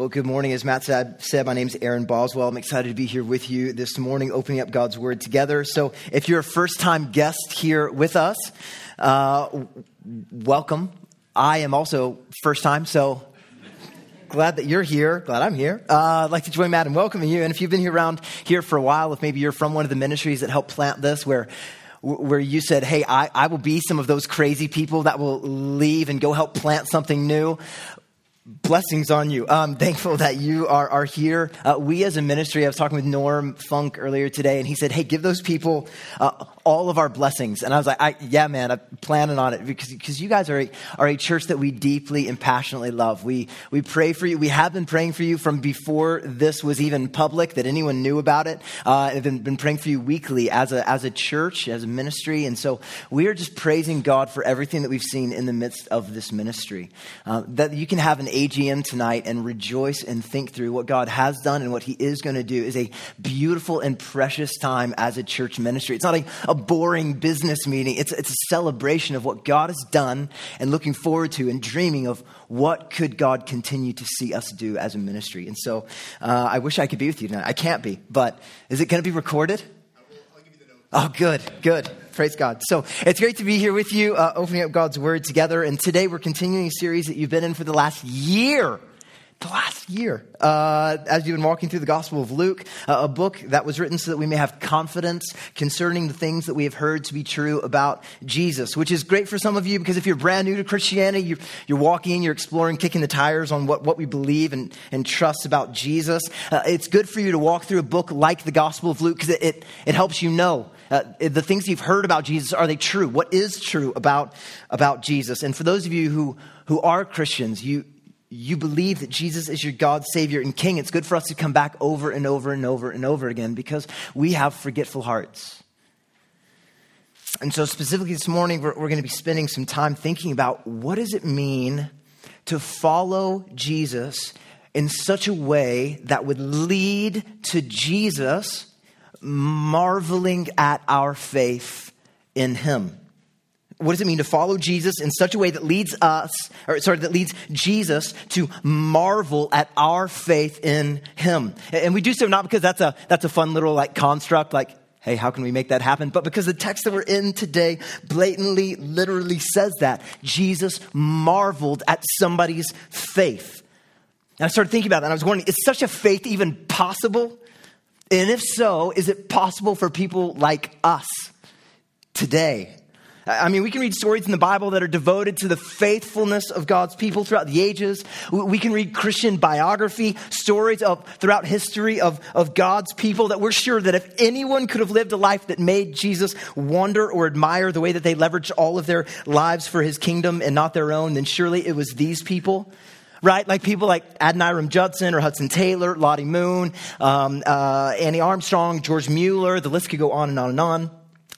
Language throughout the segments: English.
Well, good morning. As Matt said, my name is Aaron Boswell. I'm excited to be here with you this morning, opening up God's Word together. So, if you're a first time guest here with us, uh, welcome. I am also first time, so glad that you're here. Glad I'm here. Uh, I'd like to join Matt in welcoming you. And if you've been here around here for a while, if maybe you're from one of the ministries that helped plant this, where where you said, Hey, I, I will be some of those crazy people that will leave and go help plant something new blessings on you. I'm thankful that you are, are here. Uh, we as a ministry, I was talking with Norm Funk earlier today, and he said, Hey, give those people uh, all of our blessings. And I was like, I, Yeah, man, I'm planning on it because, because you guys are a, are a church that we deeply and passionately love. We, we pray for you. We have been praying for you from before this was even public, that anyone knew about it. Uh, have been, been praying for you weekly as a, as a church, as a ministry. And so we are just praising God for everything that we've seen in the midst of this ministry. Uh, that you can have an AGM tonight and rejoice and think through what God has done and what He is going to do is a beautiful and precious time as a church ministry. It's not a, a boring business meeting, it's, it's a celebration of what God has done and looking forward to and dreaming of what could God continue to see us do as a ministry. And so uh, I wish I could be with you tonight. I can't be, but is it going to be recorded? Oh, good, good. Praise God. So it's great to be here with you, uh, opening up God's Word together. And today we're continuing a series that you've been in for the last year. The last year, uh, as you've been walking through the Gospel of Luke, uh, a book that was written so that we may have confidence concerning the things that we have heard to be true about Jesus, which is great for some of you because if you're brand new to Christianity, you're, you're walking, you're exploring, kicking the tires on what, what we believe and, and trust about Jesus. Uh, it's good for you to walk through a book like the Gospel of Luke because it, it, it helps you know uh, the things you've heard about Jesus, are they true? What is true about, about Jesus? And for those of you who, who are Christians, you, you believe that Jesus is your God, Savior, and King, it's good for us to come back over and over and over and over again because we have forgetful hearts. And so, specifically this morning, we're, we're going to be spending some time thinking about what does it mean to follow Jesus in such a way that would lead to Jesus marveling at our faith in him. What does it mean to follow Jesus in such a way that leads us, or sorry, that leads Jesus to marvel at our faith in him? And we do so not because that's a, that's a fun little like construct, like, hey, how can we make that happen? But because the text that we're in today blatantly, literally says that. Jesus marveled at somebody's faith. And I started thinking about that and I was wondering, is such a faith even possible? And if so, is it possible for people like us today? I mean, we can read stories in the Bible that are devoted to the faithfulness of God's people throughout the ages. We can read Christian biography, stories of throughout history of, of God's people that we're sure that if anyone could have lived a life that made Jesus wonder or admire the way that they leveraged all of their lives for his kingdom and not their own, then surely it was these people right? Like people like Adoniram Judson or Hudson Taylor, Lottie Moon, um, uh, Annie Armstrong, George Mueller, the list could go on and on and on.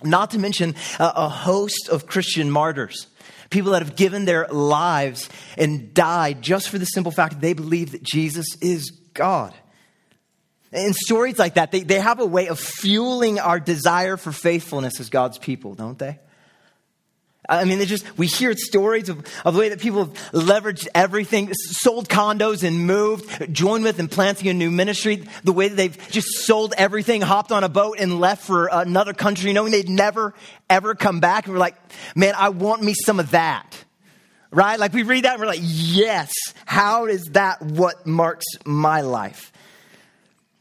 Not to mention uh, a host of Christian martyrs. People that have given their lives and died just for the simple fact that they believe that Jesus is God. And stories like that, they, they have a way of fueling our desire for faithfulness as God's people, don't they? I mean, just, we hear stories of, of the way that people have leveraged everything, sold condos and moved, joined with and planting a new ministry, the way that they've just sold everything, hopped on a boat and left for another country, knowing they'd never, ever come back. And we're like, man, I want me some of that. Right? Like we read that and we're like, yes, how is that what marks my life?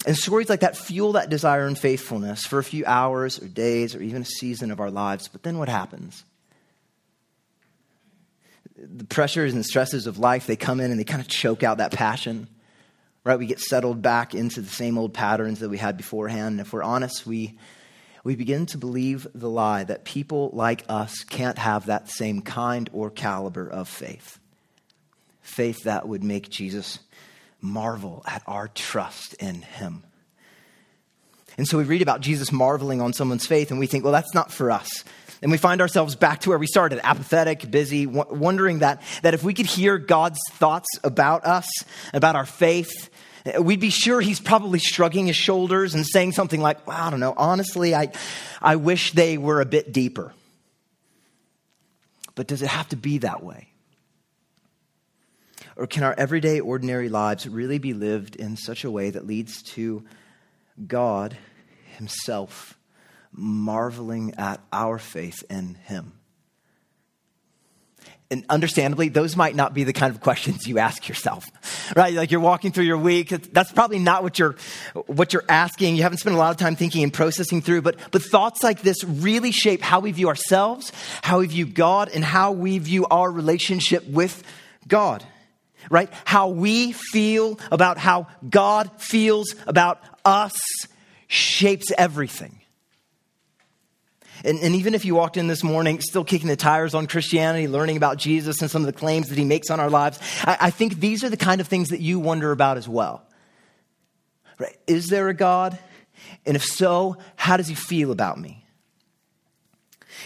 And stories like that fuel that desire and faithfulness for a few hours or days or even a season of our lives. But then what happens? The pressures and stresses of life, they come in and they kind of choke out that passion, right? We get settled back into the same old patterns that we had beforehand. And if we're honest, we, we begin to believe the lie that people like us can't have that same kind or caliber of faith. Faith that would make Jesus marvel at our trust in him. And so we read about Jesus marveling on someone's faith, and we think, well, that's not for us. And we find ourselves back to where we started, apathetic, busy, w- wondering that, that if we could hear God's thoughts about us, about our faith, eh, we'd be sure he's probably shrugging his shoulders and saying something like, well, I don't know, honestly, I, I wish they were a bit deeper. But does it have to be that way? Or can our everyday, ordinary lives really be lived in such a way that leads to God Himself marveling at our faith in Him? and understandably, those might not be the kind of questions you ask yourself, right? Like you're walking through your week. That's probably not what you're, what you're asking. You haven't spent a lot of time thinking and processing through, but, but thoughts like this really shape how we view ourselves, how we view God, and how we view our relationship with God, right? How we feel about how God feels about us shapes everything. And, and, even if you walked in this morning still kicking the tires on Christianity, learning about Jesus and some of the claims that he makes on our lives, I, I think these are the kind of things that you wonder about as well. Right? Is there a God? And if so, how does he feel about me?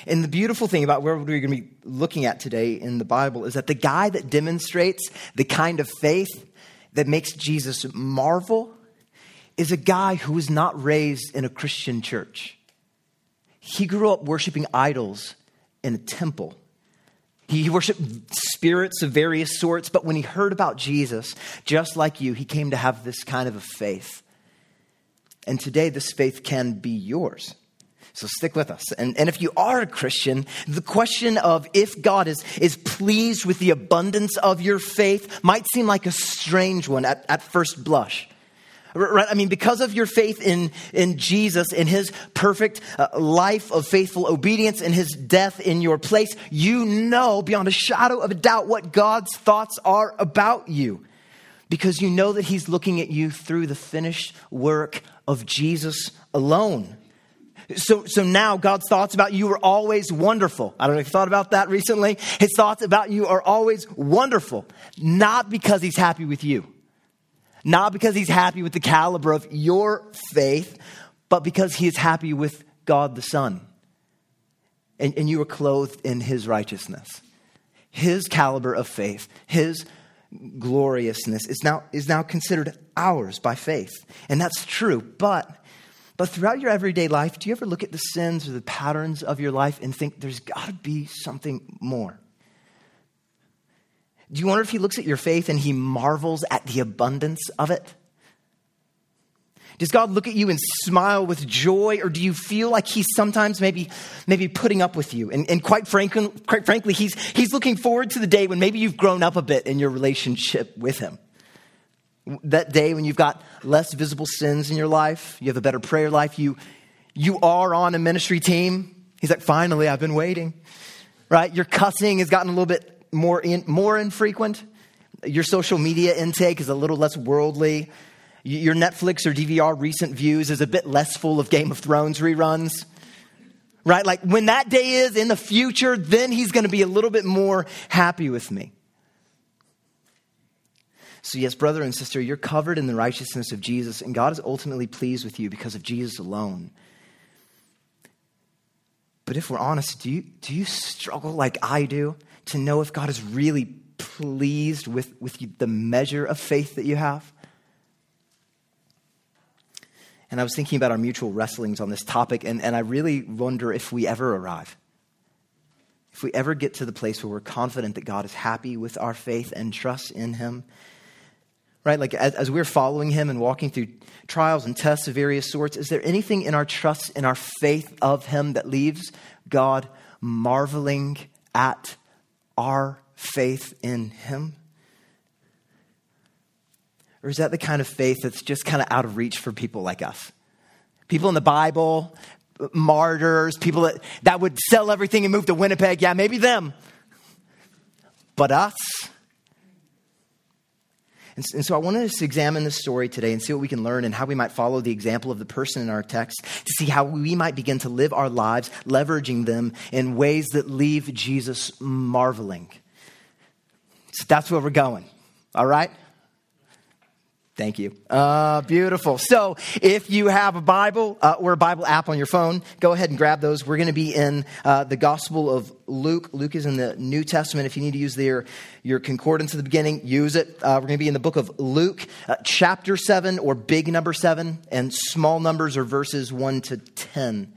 And the beautiful thing about where we're going to be looking at today in the Bible is that the guy that demonstrates the kind of faith that makes Jesus marvel is a guy who was not raised in a Christian church. He grew up worshiping idols in a temple. He worshiped spirits of various sorts, but when he heard about Jesus, just like you, he came to have this kind of a faith. And today, this faith can be yours. So stick with us. And, and if you are a Christian, the question of if God is, is pleased with the abundance of your faith might seem like a strange one at, at first blush. Right? I mean, because of your faith in, in Jesus, in his perfect uh, life of faithful obedience, and his death in your place, you know beyond a shadow of a doubt what God's thoughts are about you. Because you know that he's looking at you through the finished work of Jesus alone. So, so now God's thoughts about you are always wonderful. I don't know if you thought about that recently. His thoughts about you are always wonderful, not because he's happy with you not because he's happy with the caliber of your faith, but because he is happy with God the Son. And, and you are clothed in his righteousness. His caliber of faith, his gloriousness is now, is now considered ours by faith. And that's true. But, but throughout your everyday life, do you ever look at the sins or the patterns of your life and think there's got to be something more? Do you wonder if he looks at your faith and he marvels at the abundance of it? Does God look at you and smile with joy, or do you feel like He's sometimes maybe, maybe putting up with you? And, and quite, frankly, quite frankly, he's, he's looking forward to the day when maybe you've grown up a bit in your relationship with Him. That day when you've got less visible sins in your life, you have a better prayer life, you, you are on a ministry team. He's like, finally, I've been waiting. Right? Your cussing has gotten a little bit more, in, more infrequent. Your social media intake is a little less worldly. Your Netflix or DVR recent views is a bit less full of Game of Thrones reruns. Right? Like when that day is in the future, then he's going to be a little bit more happy with me. So, yes, brother and sister, you're covered in the righteousness of Jesus, and God is ultimately pleased with you because of Jesus alone. But if we're honest, do you, do you struggle like I do to know if God is really pleased with, with the measure of faith that you have? And I was thinking about our mutual wrestlings on this topic, and, and I really wonder if we ever arrive. If we ever get to the place where we're confident that God is happy with our faith and trust in Him, right? Like as, as, we're following Him and walking through trials and tests of various sorts, is there anything in our trust, in our faith of Him that leaves God marveling at our faith in Him? Or is that the kind of faith that's just kind of out of reach for people like us? People in the Bible, martyrs, people that, that would sell everything and move to Winnipeg. Yeah, maybe them. But us? And, and so I want us to examine this story today and see what we can learn and how we might follow the example of the person in our text to see how we might begin to live our lives, leveraging them in ways that leave Jesus marveling. So that's where we're going. All right? Thank you. Uh, beautiful. So, if you have a Bible uh, or a Bible app on your phone, go ahead and grab those. We're going to be in uh, the Gospel of Luke. Luke is in the New Testament. If you need to use their, your concordance at the beginning, use it. Uh, we're going to be in the book of Luke, uh, chapter 7, or big number 7, and small numbers are verses 1 to 10.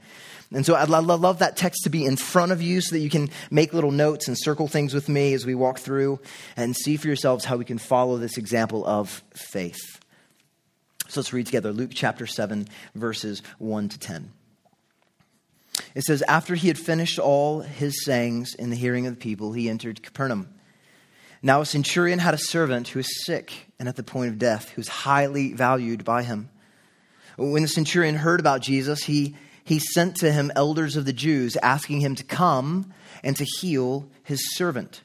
And so I'd love that text to be in front of you so that you can make little notes and circle things with me as we walk through and see for yourselves how we can follow this example of faith. So let's read together Luke chapter 7, verses 1 to 10. It says, After he had finished all his sayings in the hearing of the people, he entered Capernaum. Now a centurion had a servant who was sick and at the point of death, who was highly valued by him. When the centurion heard about Jesus, he, he sent to him elders of the Jews, asking him to come and to heal his servant.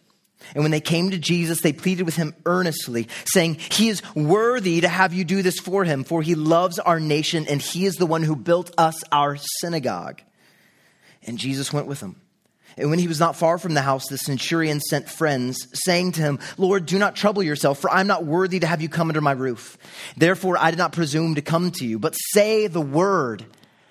And when they came to Jesus, they pleaded with him earnestly, saying, He is worthy to have you do this for him, for he loves our nation, and he is the one who built us our synagogue. And Jesus went with them. And when he was not far from the house, the centurion sent friends, saying to him, Lord, do not trouble yourself, for I am not worthy to have you come under my roof. Therefore, I did not presume to come to you, but say the word,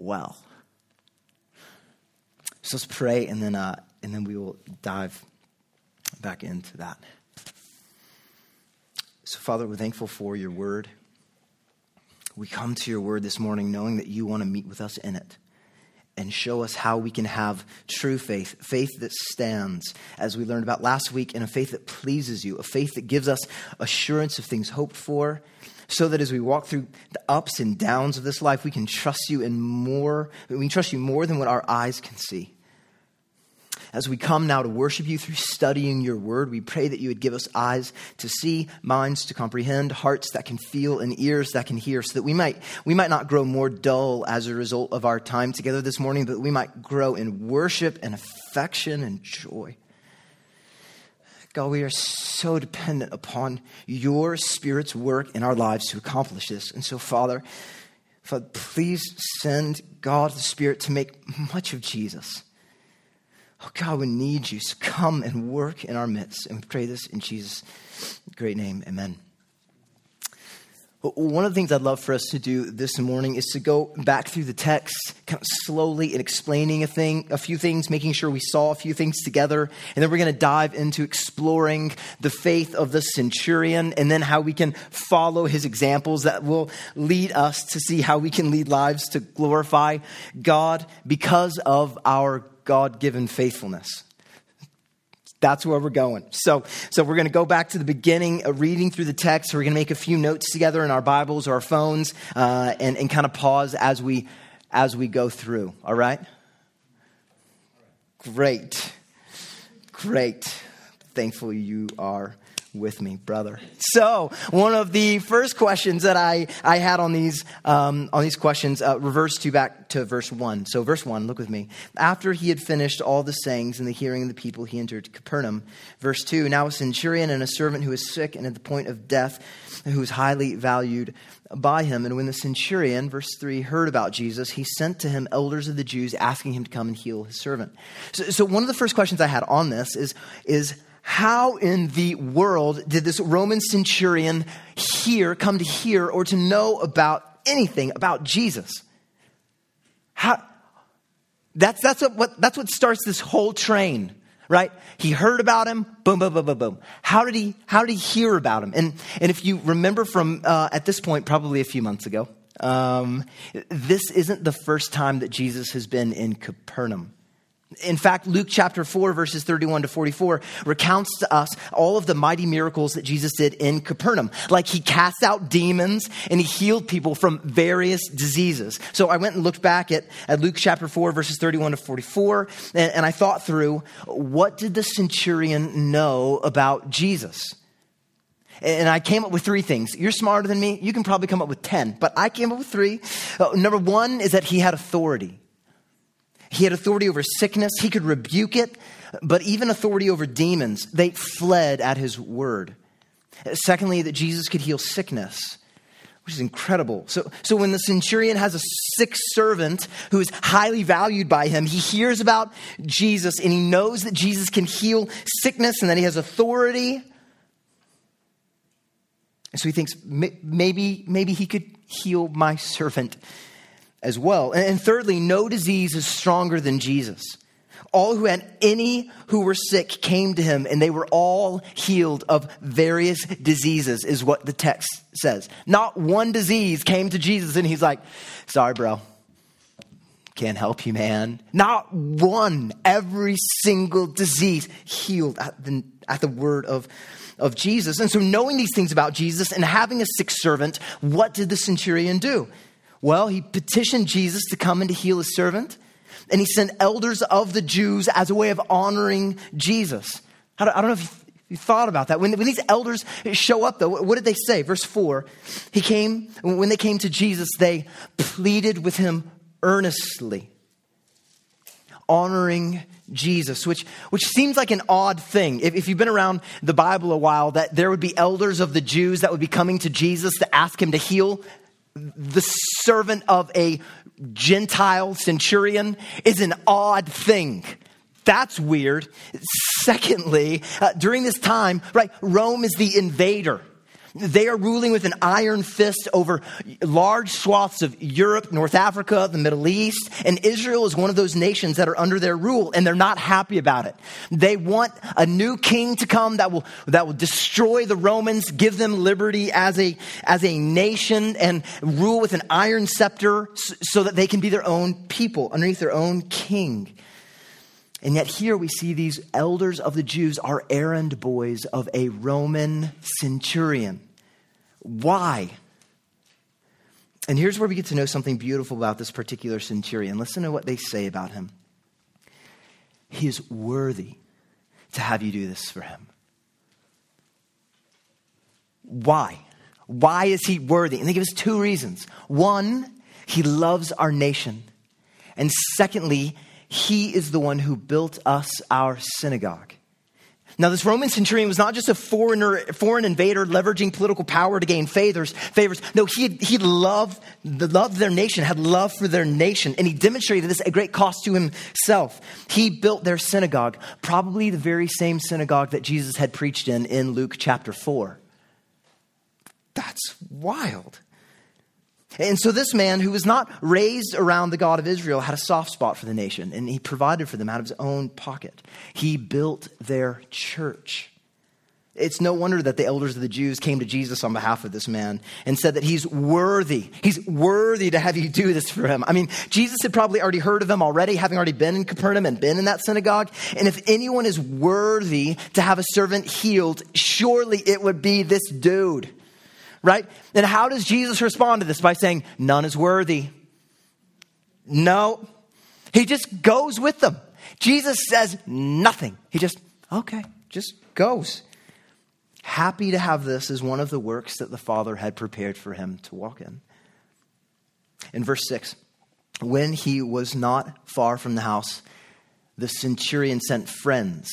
well. So let's pray, and then, uh, and then we will dive back into that. So, Father, we're thankful for your word. We come to your word this morning knowing that you want to meet with us in it and show us how we can have true faith, faith that stands, as we learned about last week, and a faith that pleases you, a faith that gives us assurance of things hoped for, so that as we walk through the ups and downs of this life, we can trust you in more, we can trust you more than what our eyes can see as we come now to worship you through studying your word, we pray that you would give us eyes to see, minds to comprehend, hearts that can feel, and ears that can hear, so that we might, we might not grow more dull as a result of our time together this morning, but we might grow in worship and affection and joy. God, we are so dependent upon your Spirit's work in our lives to accomplish this. And so, Father, Father, please send God the Spirit to make much of Jesus Oh, God, we need you. So come and work in our midst. And we pray this in Jesus' great name. Amen. One of the things I'd love for us to do this morning is to go back through the text kind of slowly and explaining a thing, a few things, making sure we saw a few things together. And then we're going to dive into exploring the faith of the centurion and then how we can follow his examples that will lead us to see how we can lead lives to glorify God because of our God given faithfulness. That's where we're going. So, so we're going to go back to the beginning, uh, reading through the text. We're going to make a few notes together in our Bibles or our phones, uh, and, and kind of pause as we as we go through. All right. Great, great. Thankful you are with me, brother. So, one of the first questions that I, I had on these, um, on these questions uh, reverse to back to verse 1. So, verse 1, look with me. After he had finished all the sayings in the hearing of the people, he entered Capernaum. Verse 2 Now a centurion and a servant who was sick and at the point of death, who was highly valued by him. And when the centurion, verse 3, heard about Jesus, he sent to him elders of the Jews asking him to come and heal his servant. So, so one of the first questions I had on this is, is how in the world did this Roman centurion hear, come to hear, or to know about anything about Jesus? How, that's, that's, what, that's what starts this whole train, right? He heard about him, boom, boom, boom, boom, boom. How did he, how did he hear about him? And, and if you remember from, uh, at this point, probably a few months ago, um, this isn't the first time that Jesus has been in Capernaum. In fact, Luke chapter 4, verses 31 to 44, recounts to us all of the mighty miracles that Jesus did in Capernaum. Like he cast out demons and he healed people from various diseases. So I went and looked back at, at Luke chapter 4, verses 31 to 44, and, and I thought through what did the centurion know about Jesus? And I came up with three things. You're smarter than me. You can probably come up with 10, but I came up with three. Uh, number one is that he had authority. He had authority over sickness, he could rebuke it, but even authority over demons, they fled at his word. Secondly, that Jesus could heal sickness, which is incredible. So, so when the centurion has a sick servant who is highly valued by him, he hears about Jesus and he knows that Jesus can heal sickness and that he has authority. And so he thinks maybe, maybe he could heal my servant as well. And thirdly, no disease is stronger than Jesus. All who had any who were sick came to him, and they were all healed of various diseases, is what the text says. Not one disease came to Jesus, and he's like, Sorry, bro. Can't help you, man. Not one. Every single disease healed at the, at the word of, of Jesus. And so, knowing these things about Jesus and having a sick servant, what did the centurion do? Well, he petitioned Jesus to come and to heal his servant and he sent elders of the Jews as a way of honoring Jesus. I don't, know if you thought about that. When, when these elders show up, though, what did they say? Verse 4 He came, when they came to Jesus, they pleaded with him earnestly, honoring Jesus, which, which seems like an odd thing. If, if you've been around the Bible a while, that there would be elders of the Jews that would be coming to Jesus to ask him to heal the servant of a Gentile centurion is an odd thing. That's weird. Secondly, uh, during this time, right, Rome is the invader. They are ruling with an iron fist over large swaths of Europe, North Africa, the Middle East, and Israel is one of those nations that are under their rule, and they're not happy about it. They want a new king to come that will, that will destroy the Romans, give them liberty as a, as a nation, and rule with an iron scepter so that they can be their own people underneath their own king. And yet, here we see these elders of the Jews are errand boys of a Roman centurion. Why? And here's where we get to know something beautiful about this particular centurion. Listen to what they say about him. He is worthy to have you do this for him. Why? Why is he worthy? And they give us two reasons. One, he loves our nation. And secondly, he is the one who built us our synagogue. Now, this Roman centurion was not just a foreigner, foreign invader leveraging political power to gain favors. favors. No, he, he loved, loved their nation, had love for their nation, and he demonstrated this at great cost to himself. He built their synagogue, probably the very same synagogue that Jesus had preached in in Luke chapter 4. That's wild. And so this man who was not raised around the God of Israel had a soft spot for the nation, and he provided for them out of his own pocket. He built their church. It's no wonder that the elders of the Jews came to Jesus on behalf of this man and said that he's worthy. He's worthy to have you do this for him. I mean, Jesus had probably already heard of him already, having already been in Capernaum and been in that synagogue. And if anyone is worthy to have a servant healed, surely it would be this dude right? And how does Jesus respond to this? By saying, None is worthy. No, he just goes with them. Jesus says nothing. He just, okay, just goes. Happy to have this as one of the works that the Father had prepared for him to walk in. In verse 6, when he was not far from the house, the centurion sent friends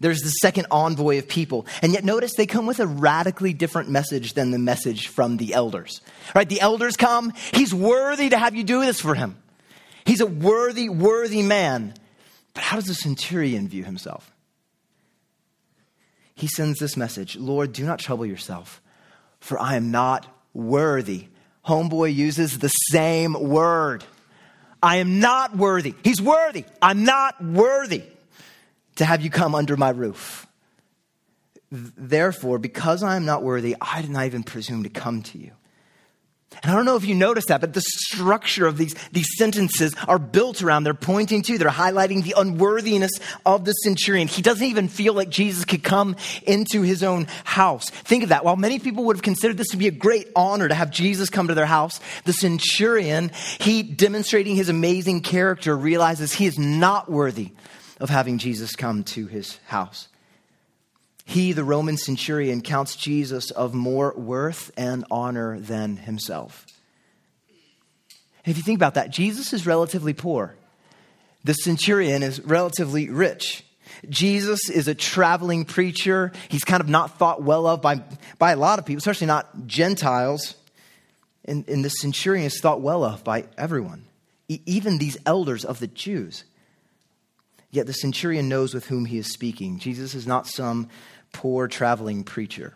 there's the second envoy of people. And yet notice they come with a radically different message than the message from the elders. Right? The elders come, he's worthy to have you do this for him. He's a worthy, worthy man. But how does the centurion view himself? He sends this message Lord, do not trouble yourself, for I am not worthy. Homeboy uses the same word. I am not worthy. He's worthy. I'm not worthy to have you come under my roof. Therefore, because I am not worthy, I did not even presume to come to you. And I don't know if you noticed that, but the structure of these, these sentences are built around, they're pointing to, they're highlighting the unworthiness of the centurion. He doesn't even feel like Jesus could come into his own house. Think of that. While many people would have considered this to be a great honor to have Jesus come to their house, the centurion, he demonstrating his amazing character, realizes he is not worthy of having Jesus come to his house. He, the Roman centurion, counts Jesus of more worth and honor than himself. And if you think about that, Jesus is relatively poor. The centurion is relatively rich. Jesus is a traveling preacher. He's kind of not thought well of by, by a lot of people, especially not Gentiles. And, and the centurion is thought well of by everyone, e- even these elders of the Jews. Yet the centurion knows with whom he is speaking. Jesus is not some poor traveling preacher.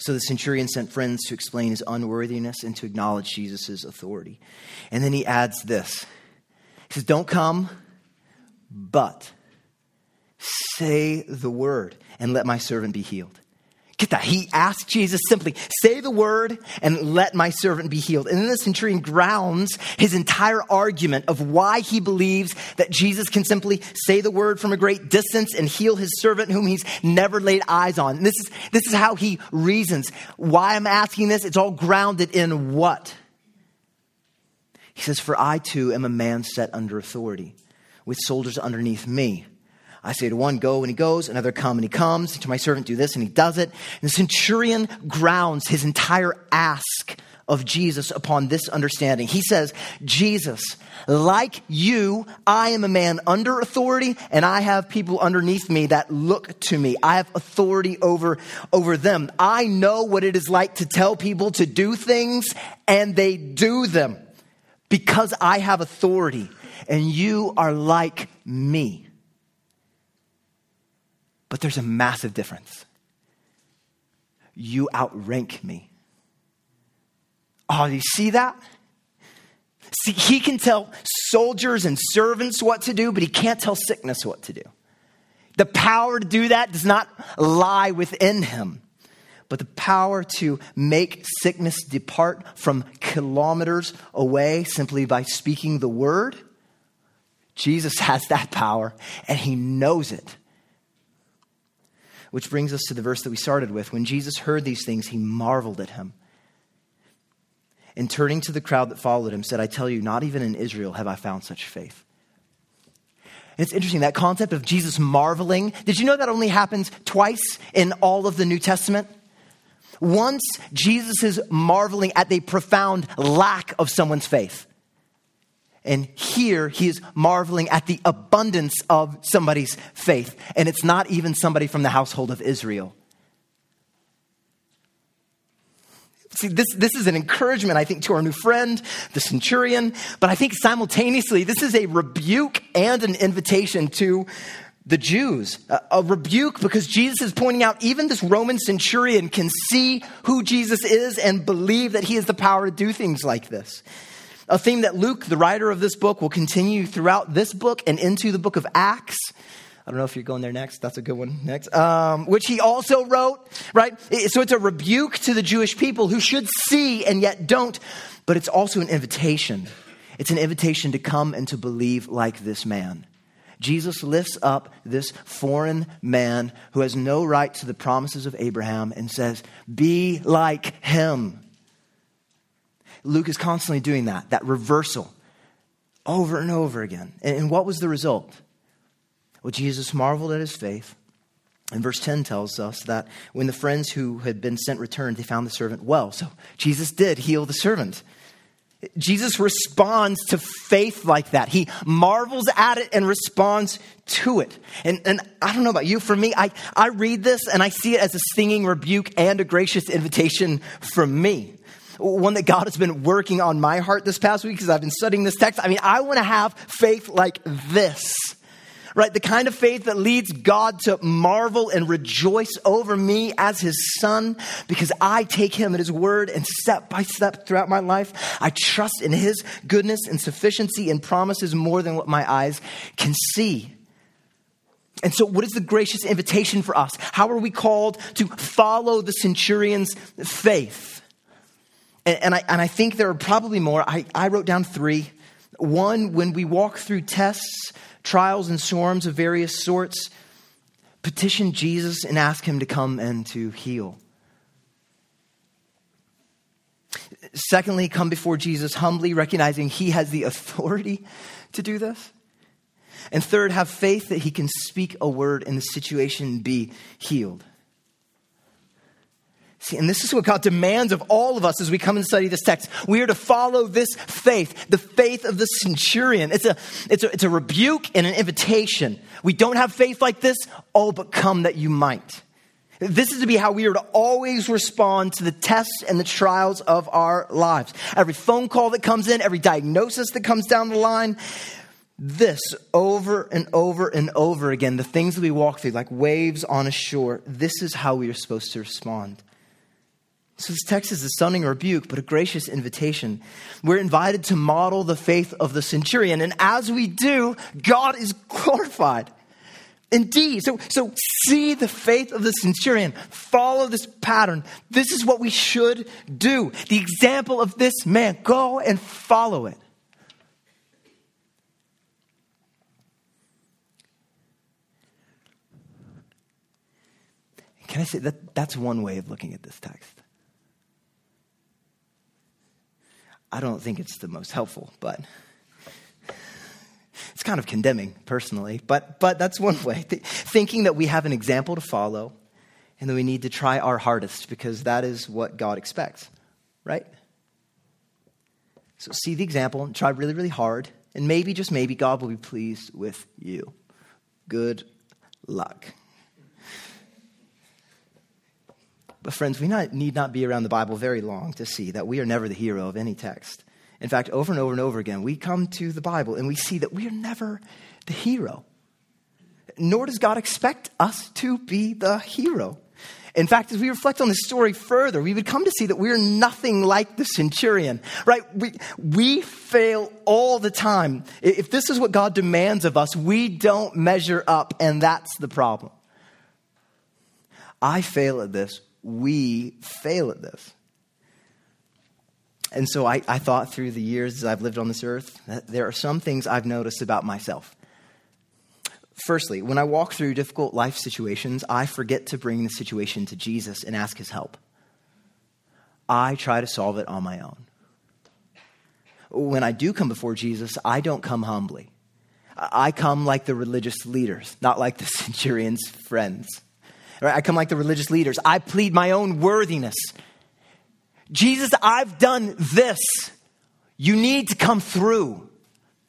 So the centurion sent friends to explain his unworthiness and to acknowledge Jesus' authority. And then he adds this He says, Don't come, but say the word and let my servant be healed. Get that. He asked Jesus simply, say the word and let my servant be healed. And then the centurion grounds his entire argument of why he believes that Jesus can simply say the word from a great distance and heal his servant whom he's never laid eyes on. And this is, this is how he reasons. Why I'm asking this, it's all grounded in what? He says, For I too am a man set under authority, with soldiers underneath me. I say to one, go, and he goes. Another, come, and he comes. To my servant, do this, and he does it. And the centurion grounds his entire ask of Jesus upon this understanding. He says, Jesus, like you, I am a man under authority, and I have people underneath me that look to me. I have authority over, over them. I know what it is like to tell people to do things, and they do them because I have authority, and you are like me. But there's a massive difference. You outrank me. Oh, you see that? See, he can tell soldiers and servants what to do, but he can't tell sickness what to do. The power to do that does not lie within him, but the power to make sickness depart from kilometers away simply by speaking the word. Jesus has that power, and he knows it. Which brings us to the verse that we started with. When Jesus heard these things, he marveled at him. And turning to the crowd that followed him, said, I tell you, not even in Israel have I found such faith. And it's interesting, that concept of Jesus marveling. Did you know that only happens twice in all of the New Testament? Once, Jesus is marveling at the profound lack of someone's faith. And here he is marveling at the abundance of somebody's faith. And it's not even somebody from the household of Israel. See, this, this is an encouragement, I think, to our new friend, the centurion, but I think simultaneously, this is a rebuke and an invitation to the Jews. A, a, rebuke because Jesus is pointing out even this Roman centurion can see who Jesus is and believe that he has the power to do things like this a theme that Luke, the writer of this book, will continue throughout this book and into the book of Acts. I don't know if you're going there next. That's a good one. Next. Um, which he also wrote, right? So it's a rebuke to the Jewish people who should see and yet don't, but it's also an invitation. It's an invitation to come and to believe like this man. Jesus lifts up this foreign man who has no right to the promises of Abraham and says, Be like him. Luke is constantly doing that, that reversal over and over again. And, what was the result? Well, Jesus marveled at his faith. And verse 10 tells us that when the friends who had been sent returned, they found the servant well. So Jesus did heal the servant. Jesus responds to faith like that. He marvels at it and responds to it. And, and I don't know about you, for me, I, I read this and I see it as a stinging rebuke and a gracious invitation from me one that God has been working on my heart this past week because I've been studying this text. I mean, I want to have faith like this, right? The kind of faith that leads God to marvel and rejoice over me as his son because I take him at his word and step by step throughout my life, I trust in his goodness and sufficiency and promises more than what my eyes can see. And so, what is the gracious invitation for us? How are we called to follow the centurion's faith? And, and, I, and I think there are probably more. I, I wrote down three. One, when we walk through tests, trials, and storms of various sorts, petition Jesus and ask him to come and to heal. Secondly, come before Jesus humbly, recognizing he has the authority to do this. And third, have faith that he can speak a word and the situation and be healed. See, and this is what God demands of all of us as we come and study this text. We are to follow this faith, the faith of the centurion. It's a, it's a, it's a rebuke and an invitation. We don't have faith like this. Oh, but come that you might. This is to be how we are to always respond to the tests and the trials of our lives. Every phone call that comes in, every diagnosis that comes down the line, this over and over and over again, the things that we walk through, like waves on a shore, this is how we are supposed to respond. So, this text is a stunning rebuke, but a gracious invitation. We're invited to model the faith of the centurion, and as we do, God is glorified. Indeed. So, so see the faith of the centurion. Follow this pattern. This is what we should do. The example of this man. Go and follow it. Can I say that that's one way of looking at this text? I don't think it's the most helpful, but it's kind of condemning personally. But, but that's one way. Th- thinking that we have an example to follow and that we need to try our hardest because that is what God expects, right? So see the example and try really, really hard. And maybe, just maybe, God will be pleased with you. Good luck. But, friends, we not, need not be around the Bible very long to see that we are never the hero of any text. In fact, over and over and over again, we come to the Bible and we see that we are never the hero. Nor does God expect us to be the hero. In fact, as we reflect on this story further, we would come to see that we're nothing like the centurion, right? We, we fail all the time. If this is what God demands of us, we don't measure up, and that's the problem. I fail at this we fail at this. And so I, I thought through the years as I've lived on this earth there are some things I've noticed about myself. Firstly, when I walk through difficult life situations, I forget to bring the situation to Jesus and ask his help. I try to solve it on my own. When I do come before Jesus, I don't come humbly. I come like the religious leaders, not like the centurion's friends. Right? I come like the religious leaders. I plead my own worthiness. Jesus, I've done this. You need to come through.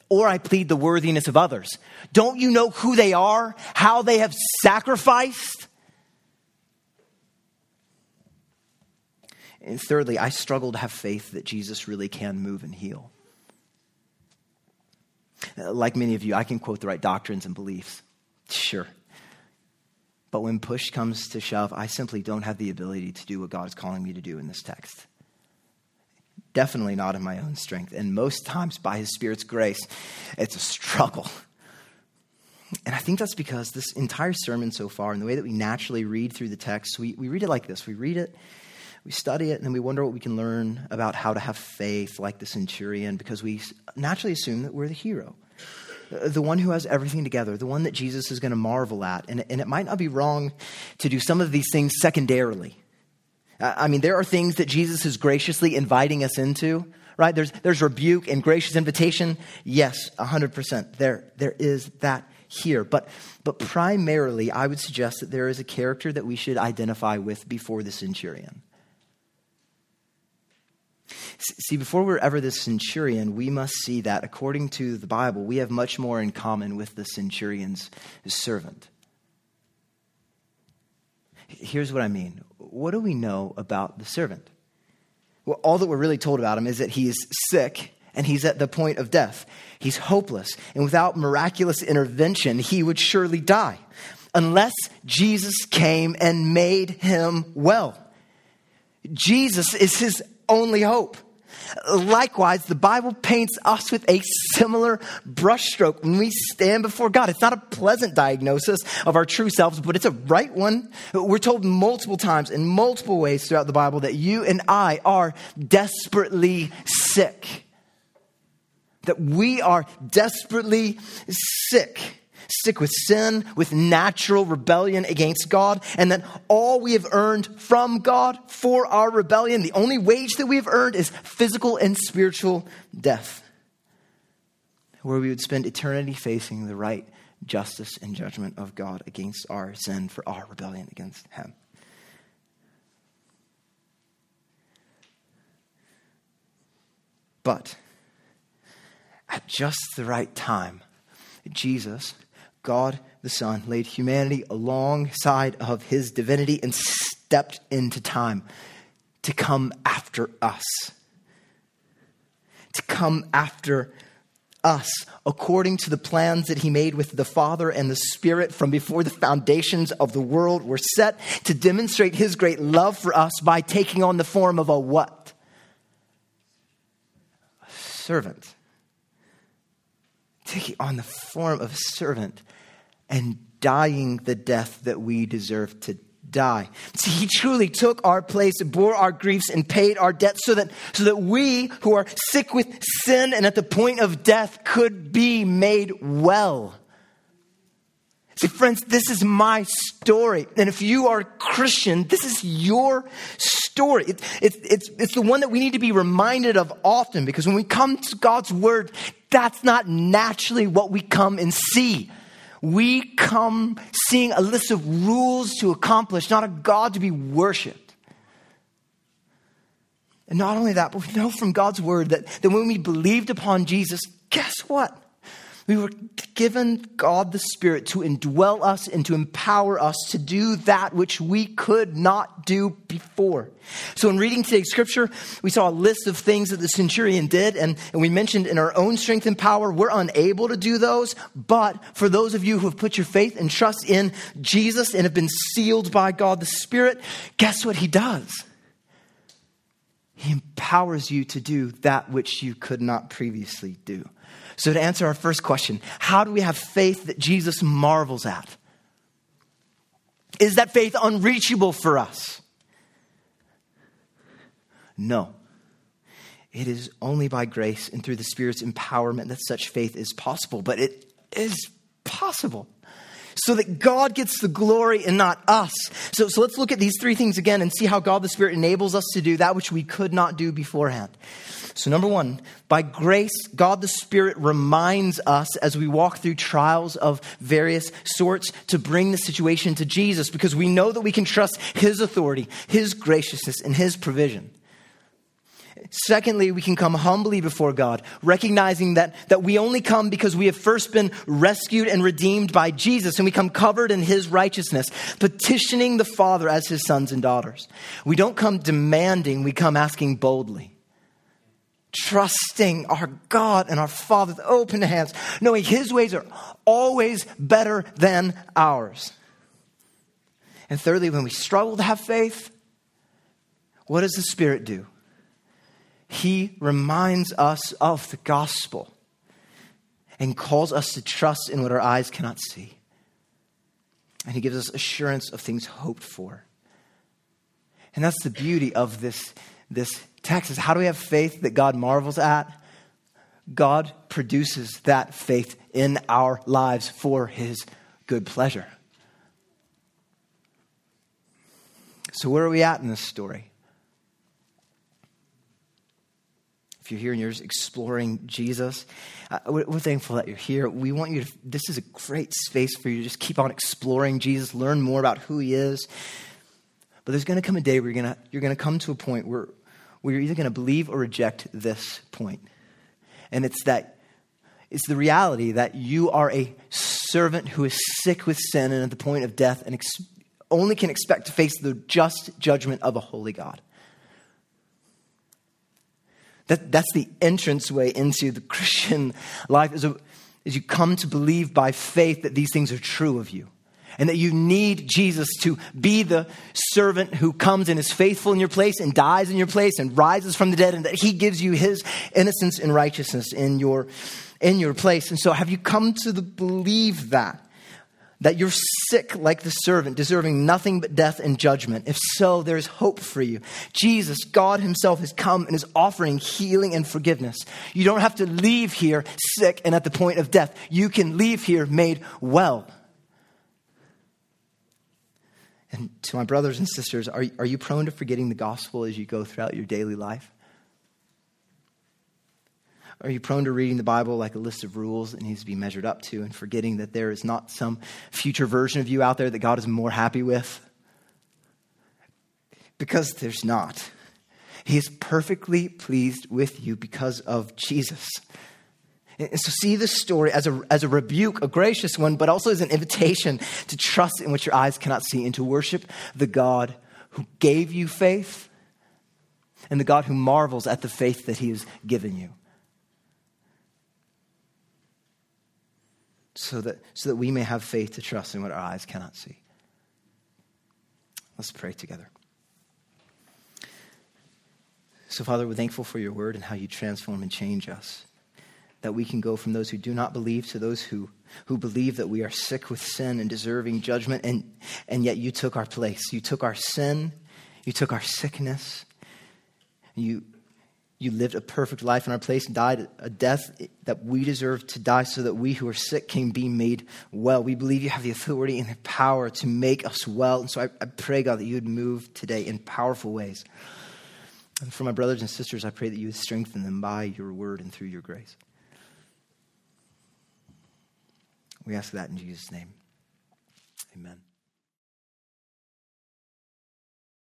Or I plead the worthiness of others. Don't you know who they are? How they have sacrificed? And thirdly, I struggle to have faith that Jesus really can move and heal. Like many of you, I can quote the right doctrines and beliefs. Sure. But when push comes to shove, I simply don't have the ability to do what God is calling me to do in this text. Definitely not in my own strength. And most times, by His Spirit's grace, it's a struggle. And I think that's because this entire sermon so far, and the way that we naturally read through the text, we, we read it like this we read it, we study it, and then we wonder what we can learn about how to have faith like the centurion because we naturally assume that we're the hero Uh, the one who has everything together, the one that Jesus is going to marvel at. And, and it might not be wrong to do some of these things secondarily. I mean, there are things that Jesus is graciously inviting us into, right? There's, there's rebuke and gracious invitation. Yes, 100%. There, there is that here. But, but primarily, I would suggest that there is a character that we should identify with before the centurion. See, before we're ever the centurion, we must see that according to the Bible, we have much more in common with the centurion's servant. Here's what I mean. What do we know about the servant? Well, all that we're really told about him is that he's sick and he's at the point of death. He's hopeless, and without miraculous intervention, he would surely die unless Jesus came and made him well. Jesus is his only hope. Likewise, the Bible paints us with a similar brushstroke when we stand before God. It's not a pleasant diagnosis of our true selves, but it's a right one. We're told multiple times in multiple ways throughout the Bible that you and I are desperately sick. That we are desperately sick sick with sin, with natural rebellion against God, and that all we have earned from God for our rebellion, the only wage that we have earned is physical and spiritual death, where we would spend eternity facing the right justice and judgment of God against our sin for our rebellion against Him. But at just the right time, Jesus God the Son laid humanity alongside of his divinity and stepped into time to come after us. To come after us according to the plans that he made with the Father and the Spirit from before the foundations of the world were set to demonstrate his great love for us by taking on the form of a what? A servant. Taking on the form of a servant and dying the death that we deserve to die. See, he truly took our place, bore our griefs, and paid our debts so that, so that we who are sick with sin and at the point of death could be made well. See, friends, this is my story. And if you are a Christian, this is your story. It, it, it's, it's the one that we need to be reminded of often because when we come to God's word, that's not naturally what we come and see. We come seeing a list of rules to accomplish, not a God to be worshiped. And not only that, but we know from God's word that, that when we believed upon Jesus, guess what? We were given God the Spirit to indwell us and to empower us to do that which we could not do before. So, in reading today's scripture, we saw a list of things that the centurion did, and, and we mentioned in our own strength and power, we're unable to do those. But for those of you who have put your faith and trust in Jesus and have been sealed by God the Spirit, guess what He does? He empowers you to do that which you could not previously do. So, to answer our first question, how do we have faith that Jesus marvels at? Is that faith unreachable for us? No. It is only by grace and through the Spirit's empowerment that such faith is possible, but it is possible so that God gets the glory and not us. So, so let's look at these three things again and see how God the Spirit enables us to do that which we could not do beforehand. So, number one, by grace, God the Spirit reminds us as we walk through trials of various sorts to bring the situation to Jesus because we know that we can trust His authority, His graciousness, and His provision. Secondly, we can come humbly before God, recognizing that, that we only come because we have first been rescued and redeemed by Jesus, and we come covered in his righteousness, petitioning the Father as his sons and daughters. We don't come demanding, we come asking boldly. Trusting our God and our Father with open hands, knowing his ways are always better than ours. And thirdly, when we struggle to have faith, what does the Spirit do? He reminds us of the gospel and calls us to trust in what our eyes cannot see. And he gives us assurance of things hoped for. And that's the beauty of this, this text is how do we have faith that God marvels at? God produces that faith in our lives for his good pleasure. So, where are we at in this story? You're here and you're exploring Jesus, uh, we're, we're thankful that you're here. We want you to, this is a great space for you to just keep on exploring Jesus, learn more about who he is. But there's going to come a day where you're going to, you're going to come to a point where, where you're either going to believe or reject this point. And it's that it's the reality that you are a servant who is sick with sin and at the point of death and ex- only can expect to face the just judgment of a holy God. That, that's the entranceway into the Christian life, is, a, is you come to believe by faith that these things are true of you. And that you need Jesus to be the servant who comes and is faithful in your place and dies in your place and rises from the dead, and that he gives you his innocence and righteousness in your, in your place. And so, have you come to the, believe that? That you're sick like the servant, deserving nothing but death and judgment. If so, there is hope for you. Jesus, God Himself, has come and is offering healing and forgiveness. You don't have to leave here sick and at the point of death. You can leave here made well. And to my brothers and sisters, are, are you prone to forgetting the gospel as you go throughout your daily life? Are you prone to reading the Bible like a list of rules that needs to be measured up to and forgetting that there is not some future version of you out there that God is more happy with? Because there's not. He is perfectly pleased with you because of Jesus. And so see this story as a, as a rebuke, a gracious one, but also as an invitation to trust in what your eyes cannot see and to worship the God who gave you faith and the God who marvels at the faith that he has given you. So that, so that we may have faith to trust in what our eyes cannot see. Let's pray together. So, Father, we're thankful for your word and how you transform and change us. That we can go from those who do not believe to those who, who believe that we are sick with sin and deserving judgment, and, and yet you took our place. You took our sin, you took our sickness, you, you lived a perfect life in our place and died a death that we deserve to die so that we who are sick can be made well. We believe you have the authority and the power to make us well. And so I, I pray, God, that you would move today in powerful ways. And for my brothers and sisters, I pray that you would strengthen them by your word and through your grace. We ask that in Jesus' name. Amen.